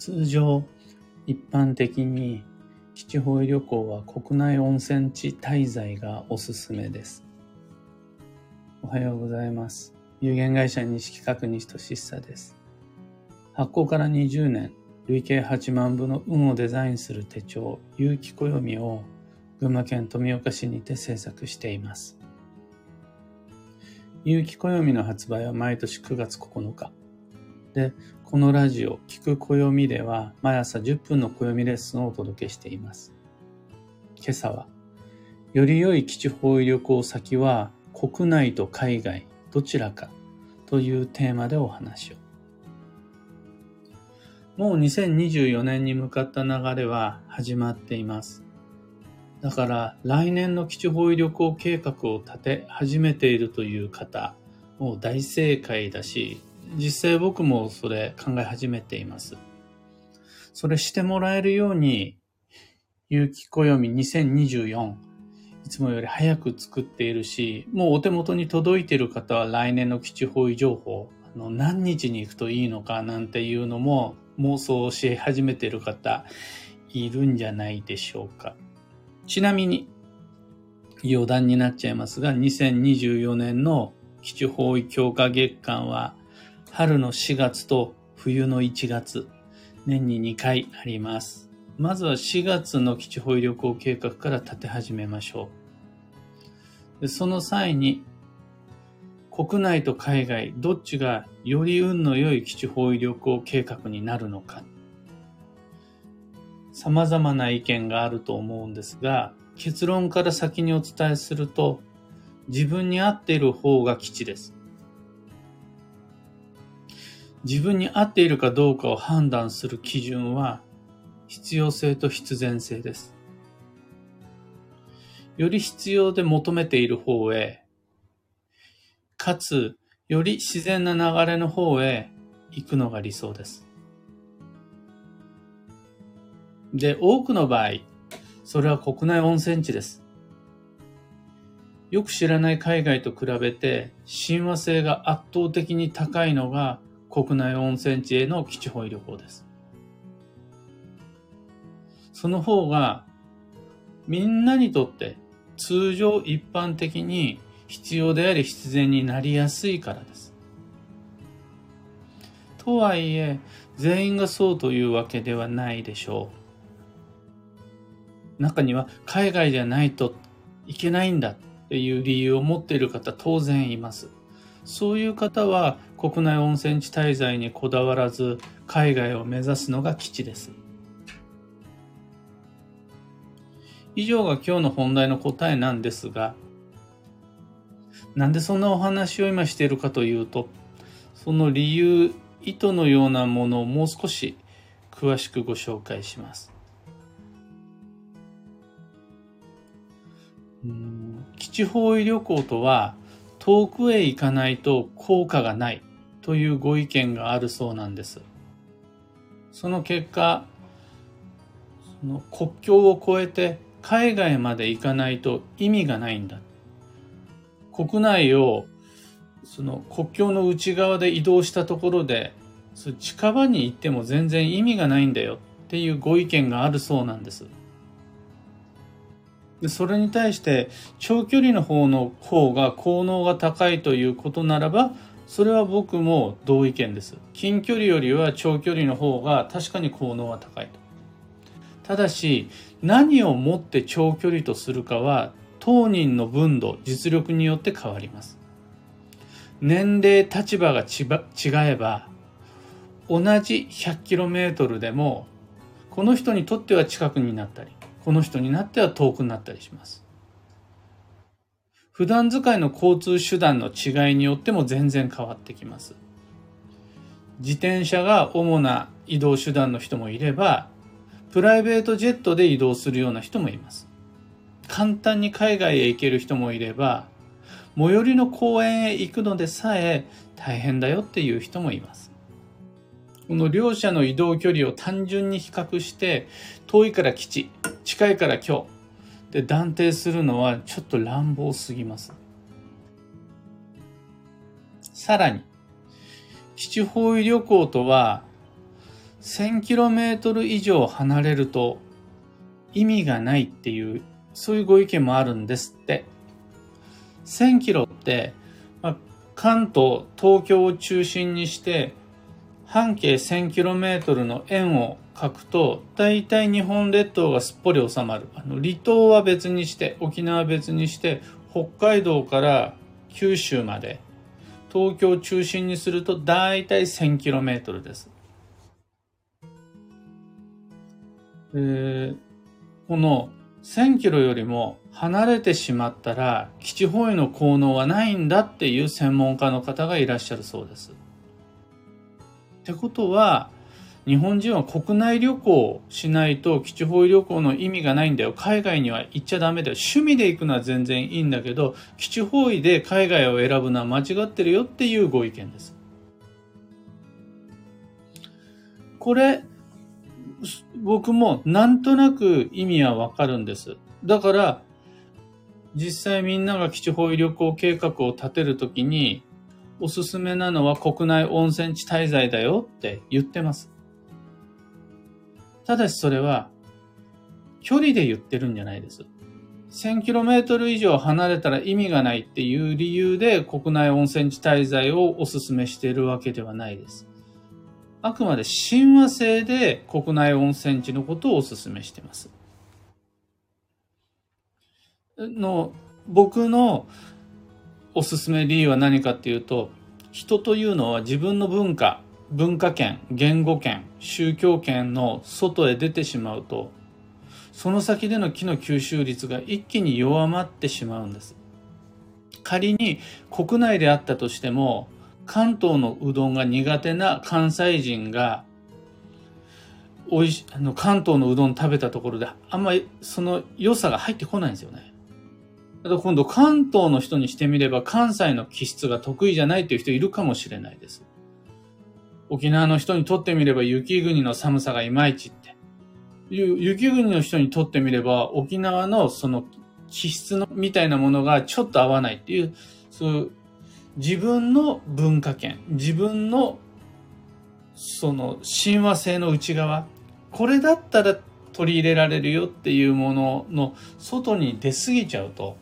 通常、一般的に基地方位旅行は国内温泉地滞在がおすすめです。おはようございます。有限会社西企画西俊久です。発行から20年、累計8万部の運をデザインする手帳、有機暦を群馬県富岡市にて制作しています。有機暦の発売は毎年9月9日。で、このラジオ、聞く暦では毎朝10分の暦レッスンをお届けしています。今朝は、より良い基地方位旅行先は国内と海外どちらかというテーマでお話を。もう2024年に向かった流れは始まっています。だから来年の基地方位旅行計画を立て始めているという方、もう大正解だし、実際僕もそれ考え始めています。それしてもらえるように、有機暦2024、いつもより早く作っているし、もうお手元に届いている方は来年の基地方位情報、あの何日に行くといいのかなんていうのも妄想をし始めている方いるんじゃないでしょうか。ちなみに、余談になっちゃいますが、2024年の基地方位強化月間は、春の4月と冬の1月、年に2回あります。まずは4月の基地方位旅行計画から立て始めましょう。その際に、国内と海外、どっちがより運の良い基地方位旅行計画になるのか。様々な意見があると思うんですが、結論から先にお伝えすると、自分に合っている方が基地です。自分に合っているかどうかを判断する基準は、必要性と必然性です。より必要で求めている方へ、かつ、より自然な流れの方へ行くのが理想です。で、多くの場合、それは国内温泉地です。よく知らない海外と比べて親和性が圧倒的に高いのが国内温泉地への基地方位旅行です。その方がみんなにとって通常一般的に必要であり必然になりやすいからです。とはいえ全員がそうというわけではないでしょう。中には海外じゃないといけないんだっていう理由を持っている方当然います。そういう方は国内温泉地滞在にこだわらず海外を目指すのが基地です。以上が今日の本題の答えなんですが、なんでそんなお話を今しているかというと、その理由、意図のようなものをもう少し詳しくご紹介します。基地方位旅行とは遠くへ行かないと効果がないというご意見があるそうなんです。その結果、その国境を越えて海外まで行かないと意味がないんだ。国内をその国境の内側で移動したところで近場に行っても全然意味がないんだよっていうご意見があるそうなんです。でそれに対して長距離の方の方が効能が高いということならばそれは僕も同意見です。近距離よりは長距離の方が確かに効能は高いと。ただし何をもって長距離とするかは当人の分度実力によって変わります。年齢立場が違えば同じ 100km でもこの人にとっては近くになったりこの人になっては遠くなったりします。普段使いの交通手段の違いによっても全然変わってきます。自転車が主な移動手段の人もいれば、プライベートジェットで移動するような人もいます。簡単に海外へ行ける人もいれば、最寄りの公園へ行くのでさえ大変だよっていう人もいます。この両者の移動距離を単純に比較して、遠いから基地、近いから今日で断定するのはちょっと乱暴すぎます。さらに、基地方位旅行とは、1000km 以上離れると意味がないっていうそういうご意見もあるんですって。1000キロって、まあ、関東、東京を中心にして半径 1000km の円を書くと大体日本列島がすっぽり収まるあの離島は別にして沖縄は別にして北海道から九州まで東京を中心にすると大体 1000km です。えー、この1000キロよりも離れてしまったら基地方位の効能はないんだっていう専門家の方がいらっしゃるそうです。ってことは日本人は国内旅行しないと基地方位旅行の意味がないんだよ海外には行っちゃダメだよ趣味で行くのは全然いいんだけど基地方位で海外を選ぶのは間違ってるよっていうご意見です。これ僕もなんとなく意味はわかるんです。だから、実際みんなが基地方位旅行計画を立てるときに、おすすめなのは国内温泉地滞在だよって言ってます。ただしそれは、距離で言ってるんじゃないです。1000km 以上離れたら意味がないっていう理由で国内温泉地滞在をおすすめしているわけではないです。あくまで親和性で国内温泉地のことをお勧めしてます。の僕のおすすめ理由は何かっていうと人というのは自分の文化文化圏言語圏宗教圏の外へ出てしまうとその先での木の吸収率が一気に弱まってしまうんです仮に国内であったとしても関東のうどんが苦手な関西人が、おいし、あの、関東のうどん食べたところで、あんまりその良さが入ってこないんですよね。だから今度関東の人にしてみれば関西の気質が得意じゃないっていう人いるかもしれないです。沖縄の人にとってみれば雪国の寒さがいまいちって。雪国の人にとってみれば沖縄のその気質のみたいなものがちょっと合わないっていう、そういう自分の文化圏、自分のその親和性の内側、これだったら取り入れられるよっていうものの外に出過ぎちゃうと、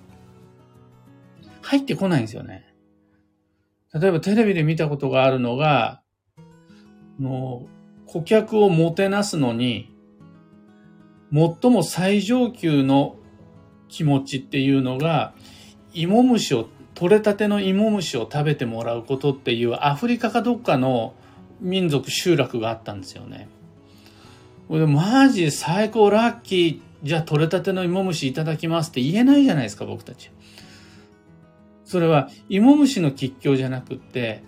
入ってこないんですよね。例えばテレビで見たことがあるのが、の顧客をもてなすのに、最も最上級の気持ちっていうのが、芋虫を取れたての芋虫を食べてもらうことっていうアフリカかどっかの民族集落があったんですよね。これマジ最高ラッキーじゃあ取れたての芋虫いただきますって言えないじゃないですか僕たち。それは芋虫の吉祥じゃなくて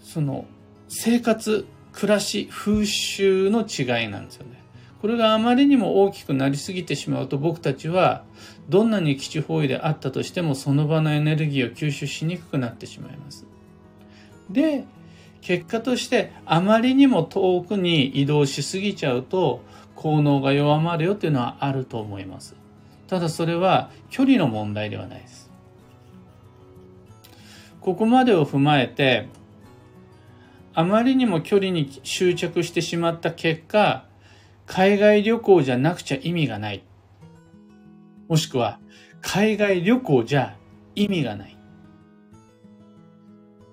その生活暮らし風習の違いなんですよね。これがあまりにも大きくなりすぎてしまうと僕たちはどんなに基地方位であったとしてもその場のエネルギーを吸収しにくくなってしまいます。で、結果としてあまりにも遠くに移動しすぎちゃうと効能が弱まるよっていうのはあると思います。ただそれは距離の問題ではないです。ここまでを踏まえてあまりにも距離に執着してしまった結果海外旅行じゃなくちゃ意味がない。もしくは、海外旅行じゃ意味がない。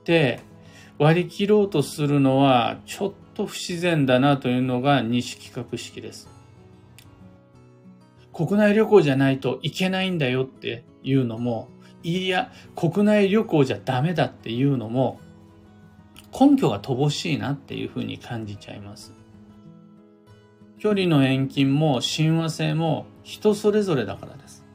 で、割り切ろうとするのは、ちょっと不自然だなというのが西企画式です。国内旅行じゃないといけないんだよっていうのも、いや、国内旅行じゃダメだっていうのも、根拠が乏しいなっていうふうに感じちゃいます。距離の遠近も親和性も人それぞれだからです。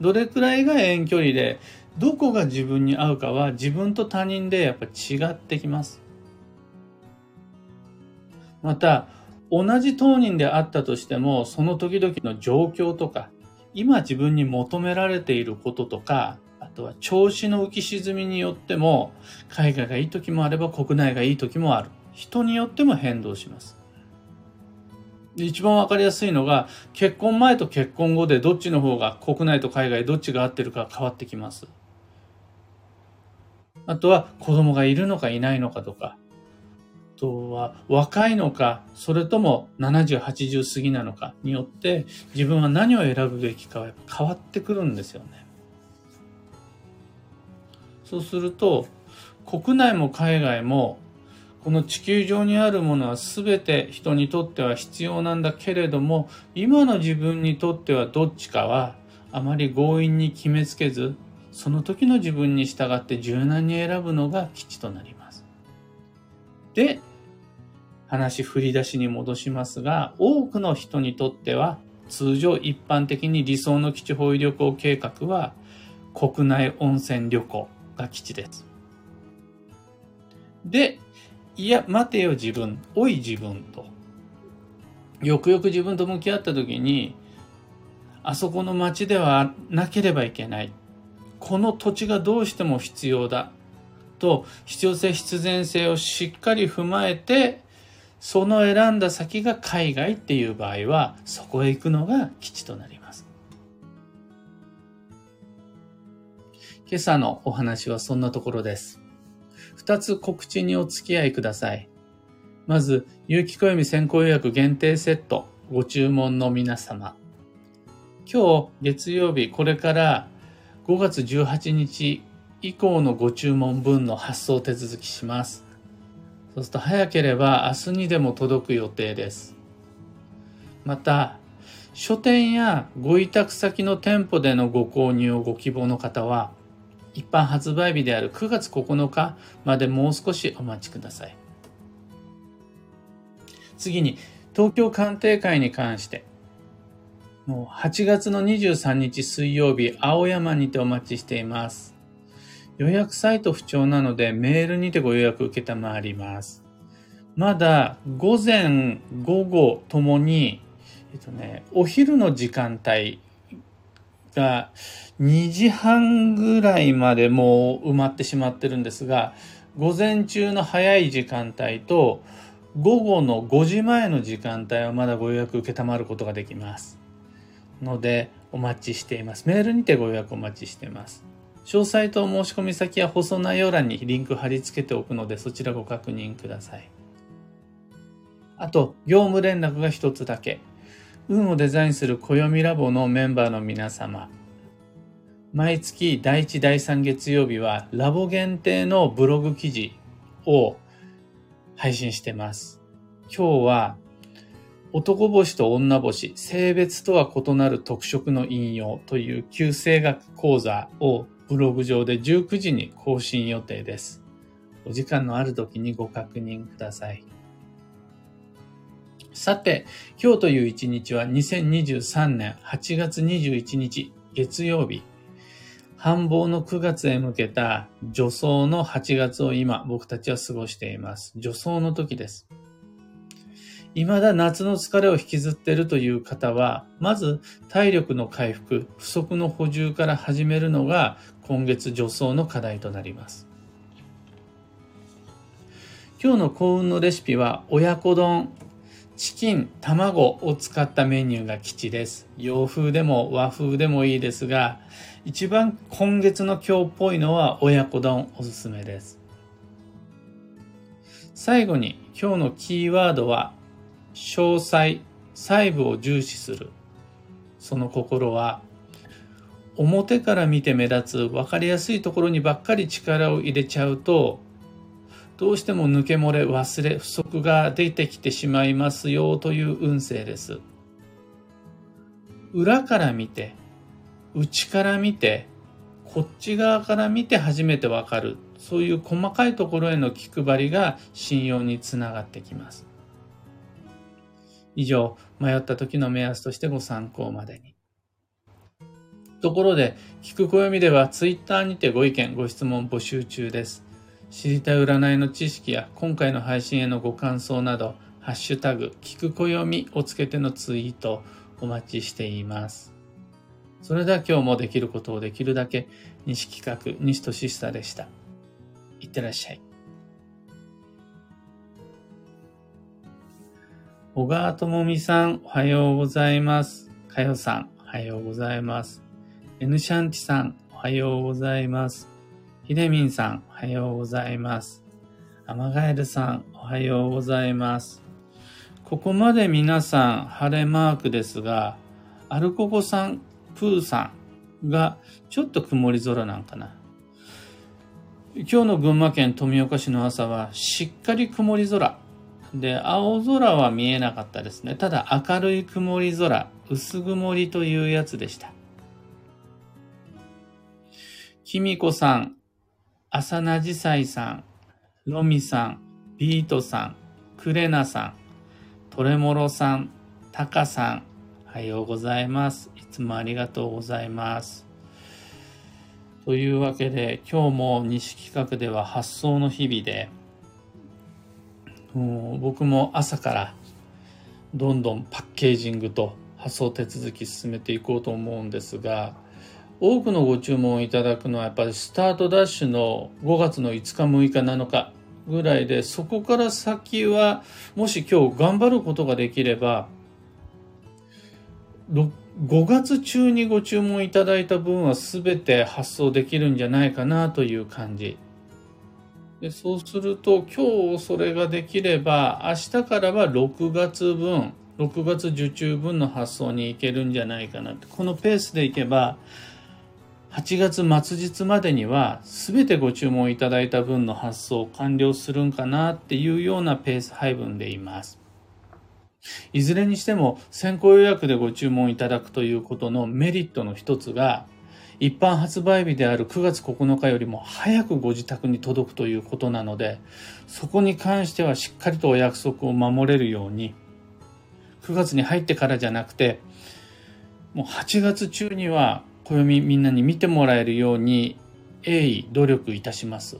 どれくらいが遠距離で、どこが自分に合うかは自分と他人でやっぱ違ってきます。また、同じ当人であったとしても、その時々の状況とか、今自分に求められていることとか、とは調子の浮き沈みによっても、海外がいい時もあれば国内がいい時もある。人によっても変動します。一番わかりやすいのが、結婚前と結婚後でどっちの方が国内と海外どっちが合ってるか変わってきます。あとは子供がいるのかいないのかとか、あとは若いのか、それとも70、80過ぎなのかによって自分は何を選ぶべきかは変わってくるんですよね。そうすると国内も海外もこの地球上にあるものは全て人にとっては必要なんだけれども今の自分にとってはどっちかはあまり強引に決めつけずその時の自分に従って柔軟に選ぶのが基地となります。で、話振り出しに戻しますが、多くの人にとっては通常一般的に理想の基地保育旅行計画は国内温泉旅行が基地です。で、いや、待てよ自分、おい自分と。よくよく自分と向き合った時に、あそこの町ではなければいけない。この土地がどうしても必要だ。と、必要性必然性をしっかり踏まえて、その選んだ先が海外っていう場合は、そこへ行くのが基地となります。今朝のお話はそんなところです。二つ告知にお付き合いください。まず、有機暦先行予約限定セットご注文の皆様。今日月曜日、これから5月18日以降のご注文分の発送手続きします。そうすると早ければ明日にでも届く予定です。また、書店やご委託先の店舗でのご購入をご希望の方は、一般発売日である9月9日までもう少しお待ちください。次に、東京鑑定会に関して、もう8月の23日水曜日、青山にてお待ちしています。予約サイト不調なのでメールにてご予約受けたまわります。まだ午前、午後ともに、えっとね、お昼の時間帯が2時半ぐらいまでもう埋まってしまってるんですが、午前中の早い時間帯と午後の5時前の時間帯はまだご予約受けたまることができます。ので、お待ちしています。メールにてご予約お待ちしています。詳細と申し込み先や放送内容欄にリンク貼り付けておくので、そちらご確認ください。あと、業務連絡が一つだけ。運をデザインする暦ラボのメンバーの皆様。毎月第1、第3月曜日はラボ限定のブログ記事を配信してます。今日は男星と女星、性別とは異なる特色の引用という旧生学講座をブログ上で19時に更新予定です。お時間のある時にご確認ください。さて、今日という一日は2023年8月21日月曜日。繁忙の9月へ向けた助走の8月を今僕たちは過ごしています。助走の時です。未だ夏の疲れを引きずっているという方は、まず体力の回復、不足の補充から始めるのが今月助走の課題となります。今日の幸運のレシピは親子丼、チキン、卵を使ったメニューが基地です。洋風でも和風でもいいですが、一番今月の今日っぽいのは親子丼おすすめです。最後に今日のキーワードは詳細、細部を重視する。その心は表から見て目立つ分かりやすいところにばっかり力を入れちゃうとどうしても抜け漏れ忘れ不足が出てきてしまいますよという運勢です。裏から見て内から見てこっち側から見て初めてわかる。そういう細かいところへの気配りが信用につながってきます。以上迷った時の目安としてご参考までに。ところで、聞く暦ではツイッターにてご意見、ご質問募集中です。知りたい占いの知識や今回の配信へのご感想など、ハッシュタグ、聞く暦をつけてのツイートお待ちしています。それでは今日もできることをできるだけ、西企画、西俊久でした。いってらっしゃい。小川智美さん、おはようございます。かよさん、おはようございます。エヌシャンティさん、おはようございます。ヒデミンさん、はようございます。アマガエルさん、おはようございます。ここまで皆さん晴れマークですが、アルココさん、プーさんがちょっと曇り空なんかな。今日の群馬県富岡市の朝はしっかり曇り空。で、青空は見えなかったですね。ただ明るい曇り空、薄曇りというやつでした。きみこさん、浅なじさいさん、ロミさん、ビートさん、クレナさん、トレモロさん、タカさん、おはようございます。いつもありがとうございます。というわけで、今日も西企画では発送の日々で、もう僕も朝からどんどんパッケージングと発送手続き進めていこうと思うんですが多くのご注文をいただくのはやっぱりスタートダッシュの5月の5日6日7日ぐらいでそこから先はもし今日頑張ることができれば5月中にご注文いただいた分は全て発送できるんじゃないかなという感じ。でそうすると今日それができれば明日からは6月分6月受注分の発送に行けるんじゃないかなこのペースでいけば8月末日までには全てご注文いただいた分の発送完了するんかなっていうようなペース配分でいます。いずれにしても先行予約でご注文いただくということのメリットの一つが一般発売日である9月9日よりも早くご自宅に届くということなので、そこに関してはしっかりとお約束を守れるように、9月に入ってからじゃなくて、もう8月中には暦みんなに見てもらえるように鋭意努力いたします。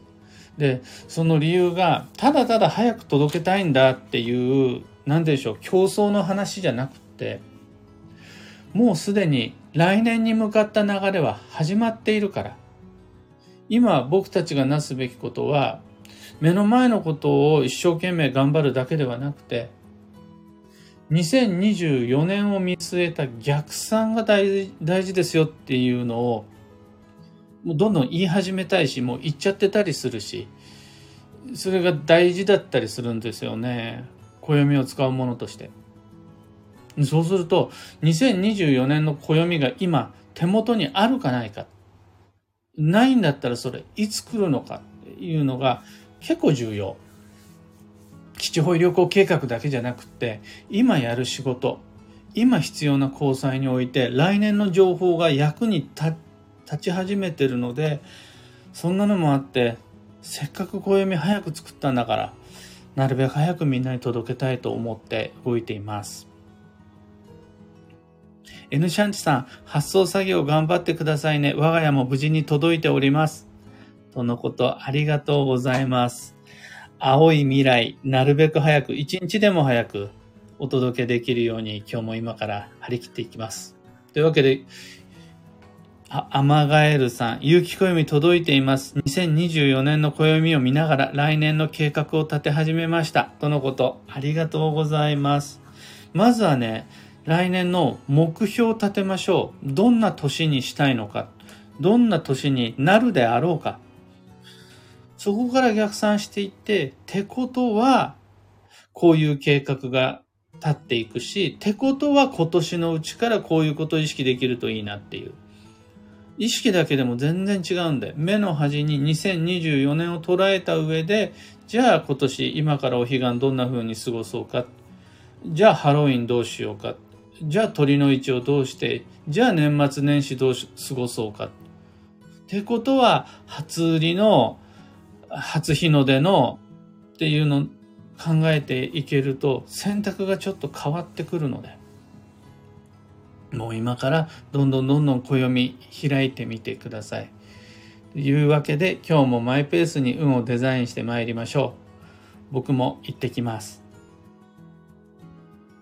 で、その理由が、ただただ早く届けたいんだっていう、何でしょう、競争の話じゃなくって、もうすでに来年に向かった流れは始まっているから。今僕たちがなすべきことは、目の前のことを一生懸命頑張るだけではなくて、2024年を見据えた逆算が大事大事ですよっていうのを、もうどんどん言い始めたいし、もう言っちゃってたりするし、それが大事だったりするんですよね。暦を使うものとして。そうすると、2024年の暦が今手元にあるかないか。ないんだったらそれいつ来るのかっていうのが結構重要。基地保旅行計画だけじゃなくて、今やる仕事、今必要な交際において来年の情報が役に立ち始めてるので、そんなのもあって、せっかく暦早く作ったんだから、なるべく早くみんなに届けたいと思って動いています。N シャンチさん、発送作業頑張ってくださいね。我が家も無事に届いております。とのこと、ありがとうございます。青い未来、なるべく早く、一日でも早くお届けできるように今日も今から張り切っていきます。というわけで、あ、アマガエルさん、有機暦届いています。2024年の暦を見ながら来年の計画を立て始めました。とのこと、ありがとうございます。まずはね、来年の目標を立てましょう。どんな年にしたいのか。どんな年になるであろうか。そこから逆算していって、ってことは、こういう計画が立っていくし、ってことは今年のうちからこういうことを意識できるといいなっていう。意識だけでも全然違うんで、目の端に2024年を捉えた上で、じゃあ今年今からお彼岸どんな風に過ごそうか。じゃあハロウィンどうしようか。じゃあ鳥の位置をどうして、じゃあ年末年始どう過ごそうか。ってことは、初売りの、初日の出のっていうの考えていけると選択がちょっと変わってくるので、もう今からどんどんどんどん暦開いてみてください。というわけで今日もマイペースに運をデザインしてまいりましょう。僕も行ってきます。